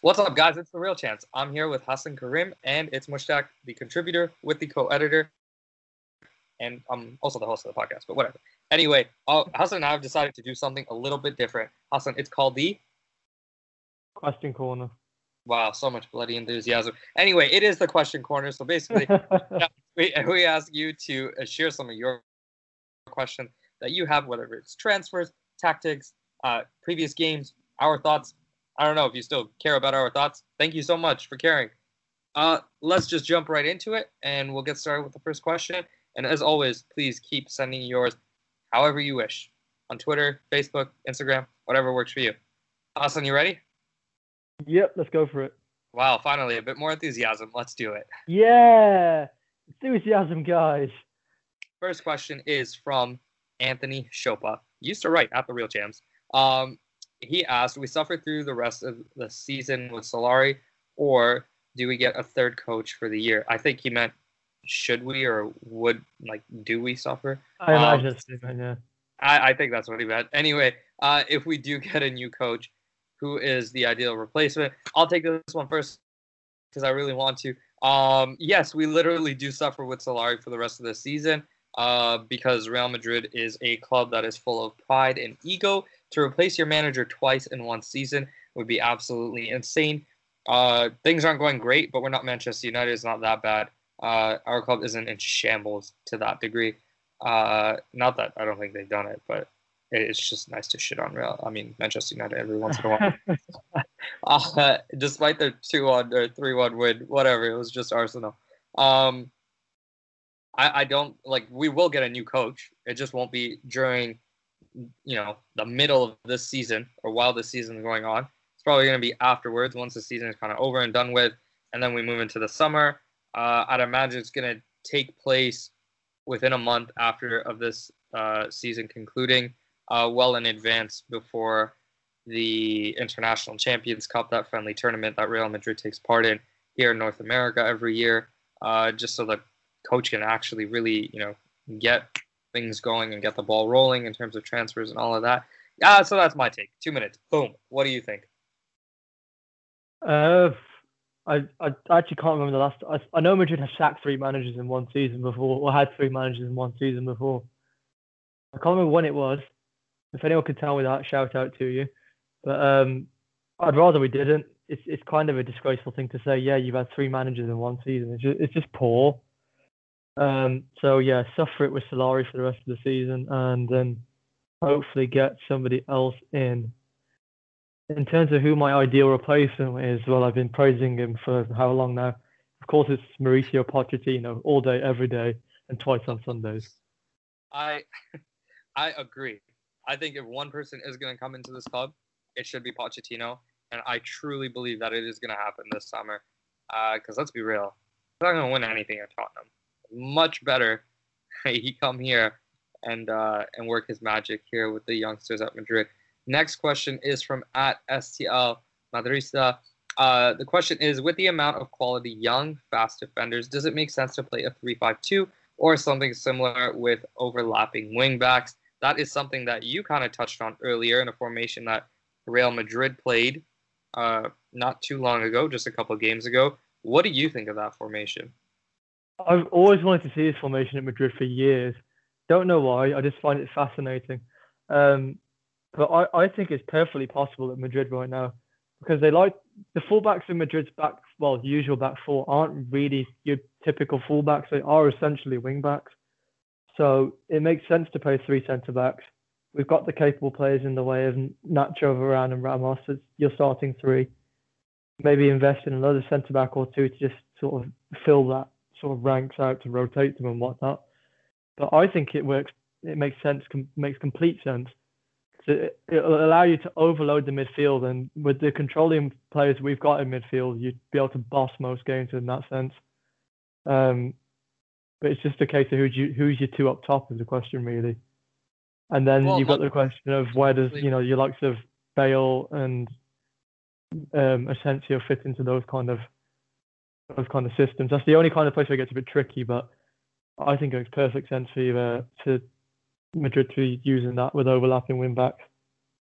What's up, guys? It's the Real Champs. I'm here with Hasan Karim, and it's Mushtaq, the contributor with the co-editor, and I'm also the host of the podcast. But whatever. Anyway, uh, Hasan and I have decided to do something a little bit different. Hasan, it's called the Question Corner. Wow, so much bloody enthusiasm. Anyway, it is the question corner. So basically, we, we ask you to uh, share some of your questions that you have, whether it's transfers, tactics, uh, previous games, our thoughts. I don't know if you still care about our thoughts. Thank you so much for caring. Uh, let's just jump right into it, and we'll get started with the first question. And as always, please keep sending yours however you wish on Twitter, Facebook, Instagram, whatever works for you. Hasan, you ready? Yep, let's go for it. Wow, finally, a bit more enthusiasm. Let's do it. Yeah, enthusiasm, guys. First question is from Anthony Chopa. Used to write at the Real Champs. Um, he asked, "We suffer through the rest of the season with Solari, or do we get a third coach for the year?" I think he meant, "Should we or would like do we suffer?" I Um, imagine, yeah. I, I think that's what he meant. Anyway, uh, if we do get a new coach, who is the ideal replacement? I'll take this one first because I really want to. Um, yes, we literally do suffer with Solari for the rest of the season uh, because Real Madrid is a club that is full of pride and ego. To replace your manager twice in one season would be absolutely insane. Uh, things aren't going great, but we're not Manchester United. It's not that bad. Uh, our club isn't in shambles to that degree. Uh, not that I don't think they've done it, but it's just nice to shit on Real. I mean, Manchester United every once in a while. uh, despite their two one or three one win, whatever, it was just Arsenal. Um, I, I don't like. We will get a new coach. It just won't be during, you know, the middle of this season or while the season is going on. It's probably going to be afterwards once the season is kind of over and done with, and then we move into the summer. Uh, I'd imagine it's going to take place within a month after of this uh, season concluding, uh, well in advance before the International Champions Cup, that friendly tournament that Real Madrid takes part in here in North America every year, uh, just so the coach can actually really, you know, get things going and get the ball rolling in terms of transfers and all of that. Yeah, so that's my take. Two minutes. Boom. What do you think? Uh, I, I actually can't remember the last. I, I know Madrid have sacked three managers in one season before, or had three managers in one season before. I can't remember when it was. If anyone could tell me that, shout out to you. But um, I'd rather we didn't. It's it's kind of a disgraceful thing to say. Yeah, you've had three managers in one season. It's just, it's just poor. Um, so yeah, suffer it with Solari for the rest of the season, and then hopefully get somebody else in. In terms of who my ideal replacement is, well, I've been praising him for how long now? Of course, it's Mauricio Pochettino all day, every day, and twice on Sundays. I I agree. I think if one person is going to come into this club, it should be Pochettino, and I truly believe that it is going to happen this summer. Because let's be real, he's not going to win anything at Tottenham. Much better he come here and uh, and work his magic here with the youngsters at Madrid. Next question is from at STL Madrista. Uh, the question is, with the amount of quality young, fast defenders, does it make sense to play a 3-5-2 or something similar with overlapping wingbacks? That is something that you kind of touched on earlier in a formation that Real Madrid played uh, not too long ago, just a couple games ago. What do you think of that formation? I've always wanted to see this formation at Madrid for years. Don't know why. I just find it fascinating. Um, but I, I think it's perfectly possible at Madrid right now because they like the fullbacks in Madrid's back, well, usual back four aren't really your typical fullbacks. They are essentially wingbacks. So it makes sense to play three centre backs. We've got the capable players in the way of Nacho, Varane, and Ramos as your starting three. Maybe invest in another centre back or two to just sort of fill that sort of ranks out to rotate them and whatnot. But I think it works. It makes sense. Com- makes complete sense. So it, it'll allow you to overload the midfield, and with the controlling players we've got in midfield, you'd be able to boss most games in that sense. Um, but it's just a case of who's you, who's your two up top is the question really. And then Well, you've got the question of where does you know your likes of Bale and um, Asensio fit into those kind of those kind of systems. That's the only kind of place where it gets a bit tricky, but I think it makes perfect sense for you uh, to Madrid to be using that with overlapping wing backs.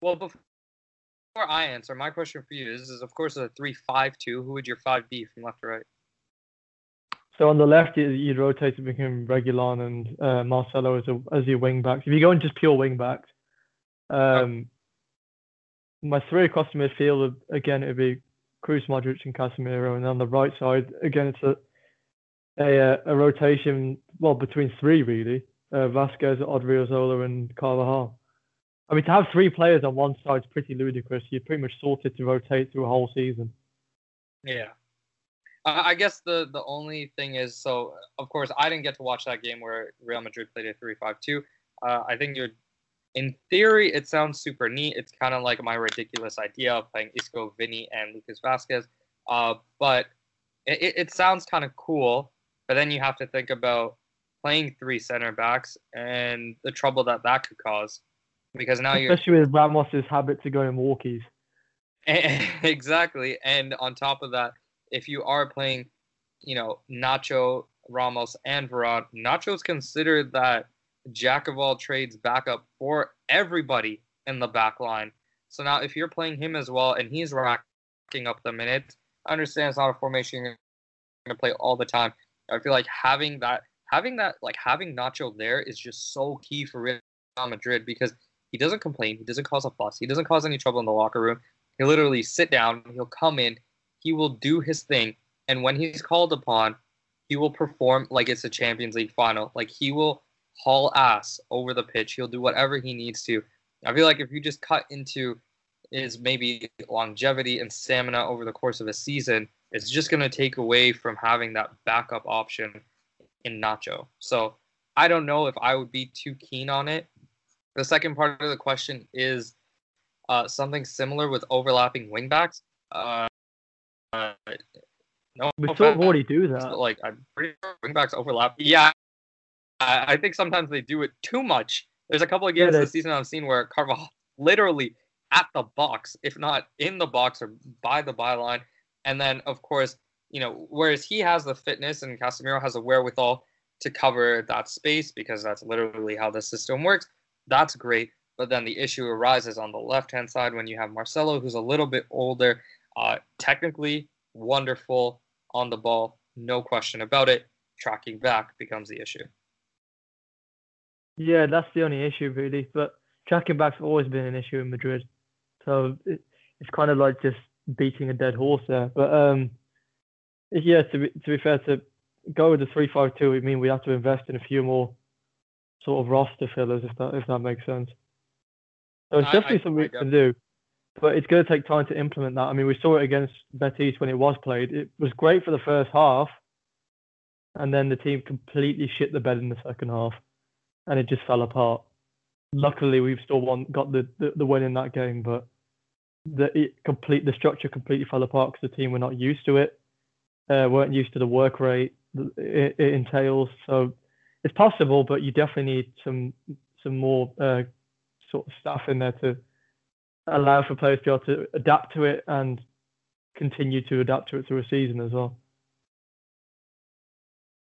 Well, before I answer, my question for you is, is of course a three-five-two. Who would your five be from left to right? So on the left, you- you'd rotate to become Regulon and uh, Marcelo as a, as your wing backs. If you go in just pure wing backs, um, my three across the midfield again it'd be Kroos, Modric, and Casemiro, and on the right side again it's a a, uh, a rotation well between three really: uh, Vasquez, Odriozola, and Carvajal. I mean, to have three players on one side is pretty ludicrous. You're pretty much sorted to rotate through a whole season. Yeah. I guess the the only thing is, so of course I didn't get to watch that game where Real Madrid played a three-five-two. Uh, I think you're, in theory, it sounds super neat. It's kind of like my ridiculous idea of playing Isco, Vinny, and Lucas Vasquez. Uh, but it, it- sounds kind of cool. But then you have to think about playing three center backs and the trouble that that could cause, because now you're Especially with Ramos's habit to go in walkies. exactly. And on top of that, if you are playing, you know, Nacho, Ramos, and Varane, Nacho's considered that jack of all trades backup for everybody in the back line. So now, if you're playing him as well and he's racking up the minutes, I understand it's not a formation you're going to play all the time. I feel like having that, having that, like having Nacho there is just so key for Real Madrid because he doesn't complain, he doesn't cause a fuss, he doesn't cause any trouble in the locker room. He'll literally sit down, he'll come in, he will do his thing, and when he's called upon, he will perform like it's a Champions League final. Like he will haul ass over the pitch. He'll do whatever he needs to. I feel like if you just cut into his maybe longevity and stamina over the course of a season, it's just going to take away from having that backup option in Nacho. So I don't know if I would be too keen on it. The second part of the question is uh, something similar with overlapping wingbacks. Uh, uh, no, We sort of already do that. like I'm pretty sure wingbacks overlap. Yeah, I, I think sometimes they do it too much. There's a couple of games they- this season I've seen where Carvajal literally at the box, if not in the box or by the byline, and then of course you know whereas he has the fitness and Casemiro has the wherewithal to cover that space because that's literally how the system works. That's great. But then the issue arises on the left hand side when you have Marcelo, who's a little bit older, uh, technically wonderful on the ball, no question about it. Tracking back becomes the issue. Yeah, that's the only issue really. But tracking back's always been an issue in Madrid, so it, it's kind of like just beating a dead horse there. But um, yeah, to be to be fair, to go with the three-five-two, I mean we have to invest in a few more sort of roster fillers, if that if that makes sense. So it's I- definitely I- something I we can do, but it's going to take time to implement that. I mean, we saw it against Betis when it was played. It was great for the first half, and then the team completely shit the bed in the second half, and it just fell apart. Luckily, we've still won, got the, the, the win in that game, but the it complete the structure completely fell apart because the team were not used to it, uh, weren't used to the work rate it, it entails. So it's possible, but you definitely need some some more uh, sort of staff in there to allow for players to be able to adapt to it and continue to adapt to it through a season as well.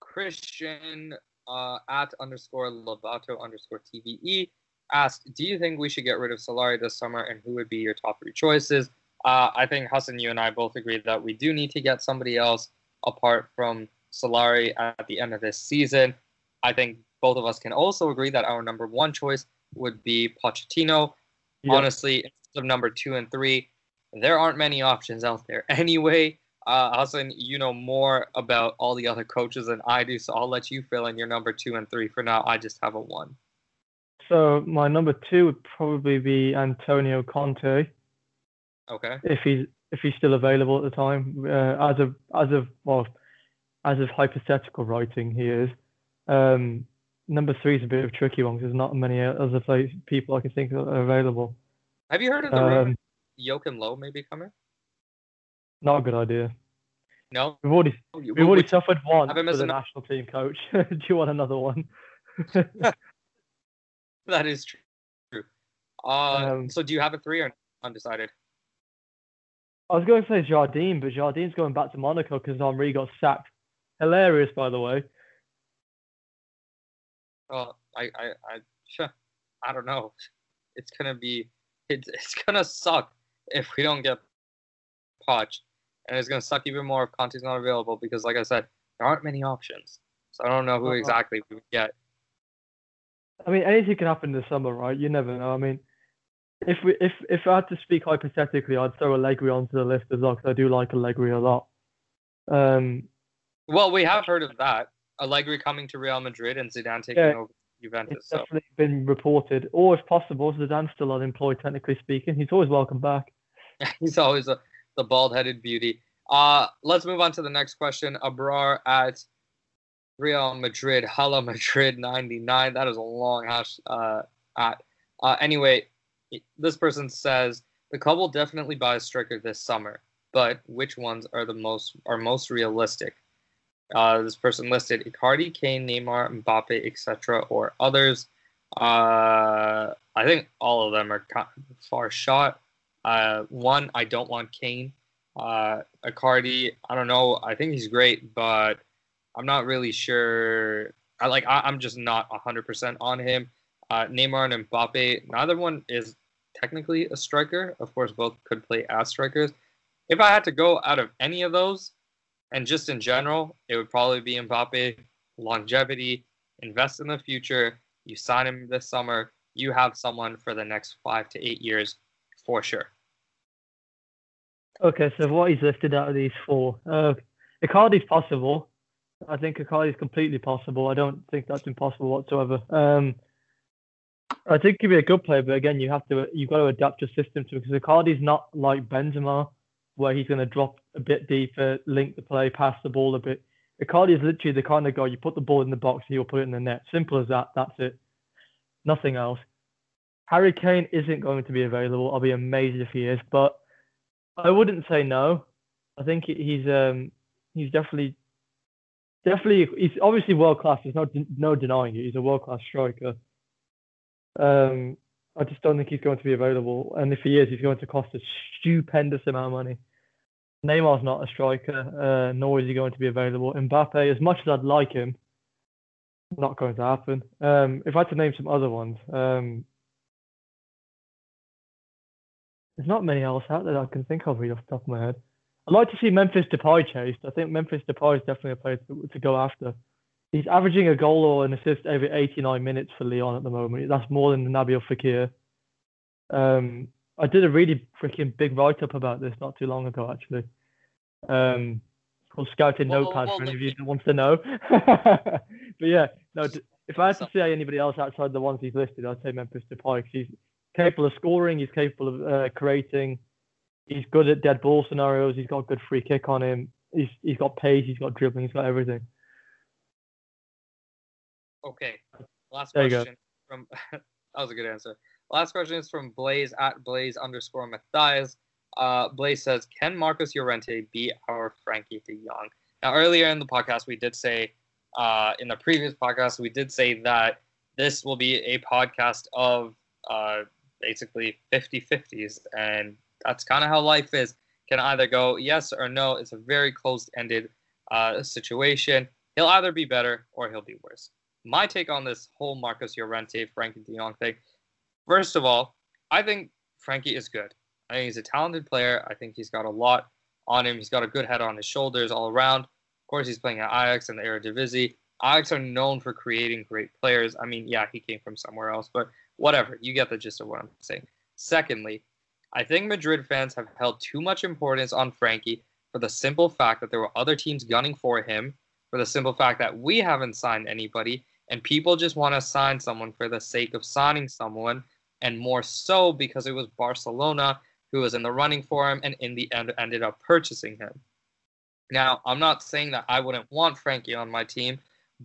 Christian uh, at underscore Lobato underscore TVE asked, Do you think we should get rid of Solari this summer and who would be your top three choices? Uh, I think Hasan, you and I both agree that we do need to get somebody else apart from Solari at the end of this season. I think both of us can also agree that our number one choice would be Pochettino. Yeah. Honestly, instead of number two and three, there aren't many options out there. Anyway, uh, Hasan, you know more about all the other coaches than I do, so I'll let you fill in your number two and three for now. I just have a one. So my number two would probably be Antonio Conte Okay. if he's if he's still available at the time. Uh, as of as of well, as of hypothetical writing, he is. Um, number three is a bit of a tricky one because there's not many other people I can think of that are available. Have you heard of the Um, Joachim Low may be coming? Not a good idea. No. We've already We've we've already suffered one for the national team coach. Do you want another one? That is true. Uh, Um, so do you have a three or undecided? I was going to say Jardim, but Jardim's going back to Monaco because Henry got sacked. Hilarious, by the way. Well, I, I, I, I don't know. It's gonna be, it's, it's gonna suck if we don't get Poch, and it's gonna suck even more if Conte's not available because, like I said, there aren't many options. So I don't know who Uh-uh. exactly we would get. I mean, anything can happen this summer, right? You never know. I mean, if we if if I had to speak hypothetically, I'd throw Allegri onto the list as well because I do like Allegri a lot. Um, Well, we have heard of that. Allegri coming to Real Madrid and Zidane taking Yeah. over Juventus. it's So definitely been reported, or if possible, Zidane's still unemployed, technically speaking. He's always welcome back. he's always a, the bald-headed beauty. Uh, let's move on to the next question. Abrar at Real Madrid, Hala Madrid 99. That is a long hash uh, at. Uh, anyway, this person says the club will definitely buy a striker this summer, but which ones are the most are most realistic? Uh, this person listed Icardi, Kane, Neymar, Mbappe, etc., or others. Uh, I think all of them are far shot. Uh, one, I don't want Kane. Uh, I don't know. I think he's great, but I'm not really sure. I like. I, I'm just not 100% on him. Uh, Neymar and Mbappe, neither one is technically a striker. Of course, both could play as strikers. If I had to go out of any of those, and just in general, it would probably be Mbappe. Longevity, invest in the future. You sign him this summer. You have someone for the next five to eight years, for sure. Okay, so what he's lifted out of these four, uh, Icardi's possible. I think Icardi's completely possible. I don't think that's impossible whatsoever. Um, I think he'd be a good player, but again, you have to you've got to adapt your system to because Icardi's not like Benzema, where he's going to drop a bit deeper, link the play, pass the ball a bit. Icardi is literally the kind of guy you put the ball in the box, he'll put it in the net. Simple as that. That's it. Nothing else. Harry Kane isn't going to be available. I'll be amazed if he is, but I wouldn't say no. I think he's um he's definitely definitely he's obviously world class. There's no no denying it. He's a world class striker. Um, I just don't think he's going to be available. And if he is, he's going to cost a stupendous amount of money. Neymar's not a striker, uh, nor is he going to be available. Mbappe, as much as I'd like him, not going to happen. Um, if I had to name some other ones, um, there's not many else out there that I can think of really off the top of my head. I'd like to see Memphis Depay chased. I think Memphis Depay is definitely a player to, to go after. He's averaging a goal or an assist every 89 minutes for Lyon at the moment. That's more than Nabil Fekir. Um, I did a really freaking big write up about this not too long ago, actually. Um, called Scouting Well, Notepad well, for any of you that wants to know. but yeah, no. If I had to say anybody else outside the ones he's listed, I'd say Memphis Depay because he's capable of scoring. He's capable of uh, creating. He's good at dead ball scenarios. He's got good free kick on him. He's he's got pace. He's got dribbling. He's got everything. Okay. Last There question from that was a good answer. Last question is from Blaze at Blaze underscore Matthias. Uh, Blaze says, "Can Marcos Llorente be our Frenkie De Jong?" Now, earlier in the podcast, we did say, uh, in the previous podcast, we did say that this will be a podcast of uh, basically 50-50s, and that's kind of how life is. Can either go yes or no. It's a very closed-ended uh, situation. He'll either be better or he'll be worse my take on this whole Marcos Llorente, Frenkie De Jong thing. First of all, I think Frenkie is good. I think he's a talented player. I think he's got a lot on him. He's got a good head on his shoulders all around. Of course, he's playing at Ajax in the Eredivisie. Ajax are known for creating great players. I mean, yeah, he came from somewhere else, but whatever. You get the gist of what I'm saying. Secondly, I think Madrid fans have held too much importance on Frenkie for the simple fact that there were other teams gunning for him, for the simple fact that we haven't signed anybody, and people just want to sign someone for the sake of signing someone, and more so because it was Barcelona who was in the running for him and in the end ended up purchasing him. Now, I'm not saying that I wouldn't want Frenkie on my team,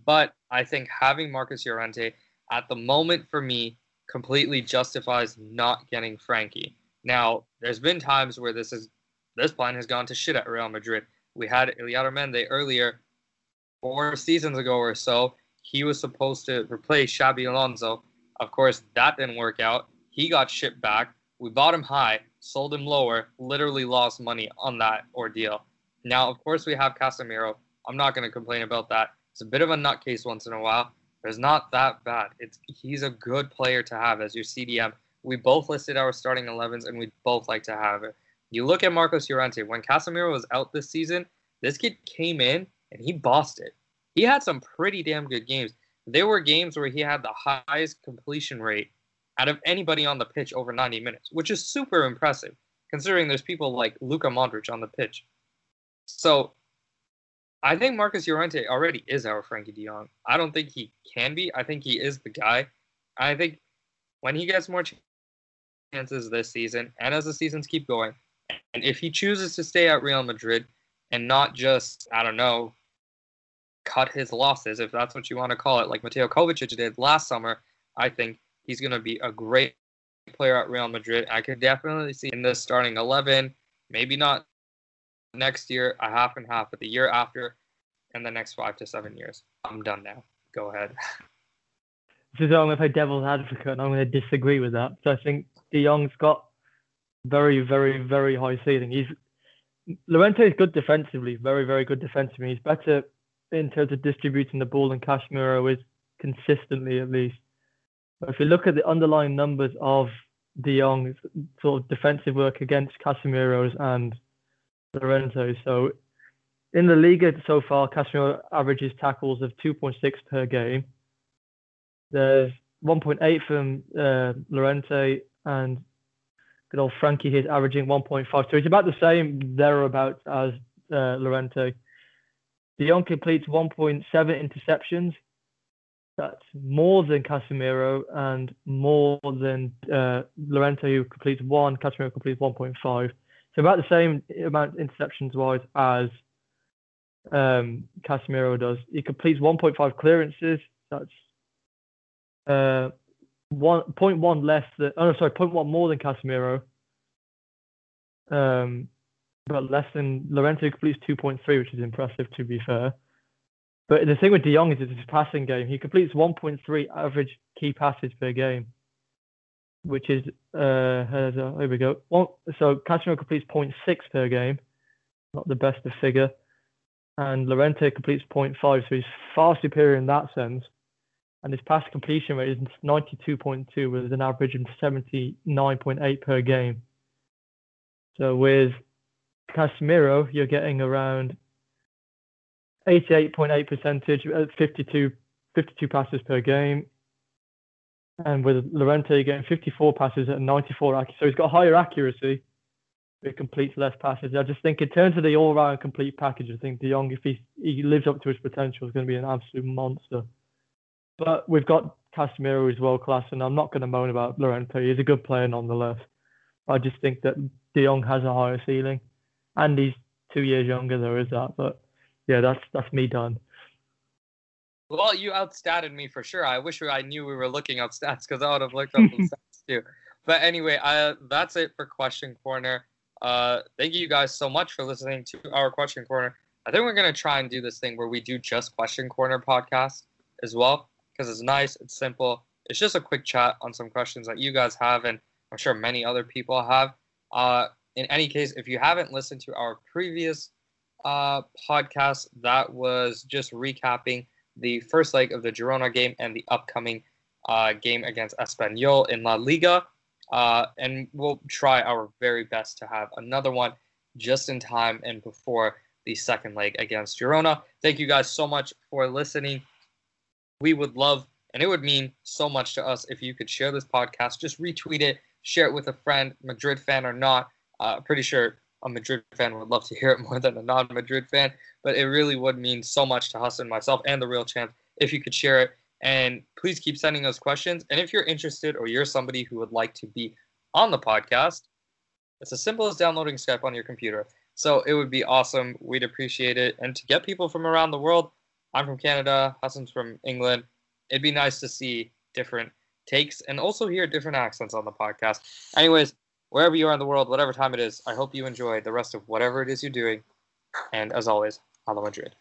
but I think having Marcos Llorente at the moment for me completely justifies not getting Frenkie. Now, there's been times where this is this plan has gone to shit at Real Madrid. We had Illarramendi earlier, four seasons ago or so. He was supposed to replace Xabi Alonso. Of course, that didn't work out. He got shipped back. We bought him high, sold him lower, literally lost money on that ordeal. Now, of course, we have Casemiro. I'm not going to complain about that. It's a bit of a nutcase once in a while, it's not that bad. It's he's a good player to have as your CDM We both listed our starting 11s, and we both like to have it. You look at Marcos Llorente. When Casemiro was out this season, this kid came in and he bossed it. He had some pretty damn good games. There were games where he had the highest completion rate out of anybody on the pitch over 90 minutes, which is super impressive considering there's people like Luka Modric on the pitch. So I think Marcos Llorente already is our Frenkie de Jong. I don't think he can be. I think he is the guy. I think when he gets more chances this season and as the seasons keep going, and if he chooses to stay at Real Madrid and not just, I don't know, cut his losses, if that's what you want to call it, like Mateo Kovacic did last summer, I think he's going to be a great player at Real Madrid. I could definitely see in the starting 11, maybe not next year, a half and half, but the year after, and the next five to seven years. I'm done now. Go ahead. So I'm going to play devil's advocate, and I'm going to disagree with that. So I think De Jong's got very, very, very high ceiling. He's Llorente is good defensively, very, very good defensively. He's better in terms of distributing the ball than Casemiro is consistently, at least. But if you look at the underlying numbers of De Jong's sort of defensive work against Casemiro's and Llorente, so in the Liga so far, Casemiro averages tackles of 2.6 per game. There's 1.8 from uh, Llorente and good old Frenkie he's averaging 1.5. So he's about the same thereabouts as uh, Llorente. De Jong completes 1.7 interceptions that's more than Casemiro and more than uh, Llorente, who completes one. Casemiro completes 1.5. So about the same amount interceptions wise as um, Casemiro does. He completes 1.5 clearances. That's uh, one point one less than. Oh no, sorry, 0.1 more than Casemiro. Um, but less than Llorente completes 2.3, which is impressive to be fair. But the thing with De Jong is it's his passing game. He completes 1.3 average key passes per game, which is uh here we go. One, so Casemiro completes 0.6 per game, not the best of figure, and Llorente completes 0.5, so he's far superior in that sense. And his pass completion rate is 92.2 with an average of 79.8 per game. So with Casemiro, you're getting around 88.8 percentage, uh, 52, 52 passes per game. And with Llorente getting 54 passes at 94 accuracy, so he's got higher accuracy, but completes less passes. I just think in terms of the all-round complete package, I think De Jong, if he he lives up to his potential, is going to be an absolute monster. But we've got Casemiro who's world class, and I'm not going to moan about Llorente. He's a good player nonetheless. I just think that De Jong has a higher ceiling, and he's two years younger. There is that, but yeah, that's that's me done. Well, you outstatted me for sure. I wish I knew we were looking up stats because I would have looked up the stats too. But anyway, uh, that's it for Question Corner. Uh, thank you guys so much for listening to our Question Corner. I think we're gonna try and do this thing where we do just Question Corner podcast as well because it's nice, it's simple. It's just a quick chat on some questions that you guys have, and I'm sure many other people have. Uh, in any case, if you haven't listened to our previous uh, podcast that was just recapping the first leg of the Girona game and the upcoming uh, game against Espanyol in La Liga. Uh, and we'll try our very best to have another one just in time and before the second leg against Girona. Thank you guys so much for listening. We would love, and it would mean so much to us if you could share this podcast. Just retweet it, share it with a friend, Madrid fan or not. Uh, pretty sure a Madrid fan would love to hear it more than a non-Madrid fan, but it really would mean so much to Hasan, myself, and the real champ if you could share it. And please keep sending us questions. And if you're interested or you're somebody who would like to be on the podcast, it's as simple as downloading Skype on your computer. So it would be awesome. We'd appreciate it. And to get people from around the world, I'm from Canada, Hasan's from England. It'd be nice to see different takes and also hear different accents on the podcast. Anyways, wherever you are in the world, whatever time it is, I hope you enjoy the rest of whatever it is you're doing. And as always, Hala Madrid.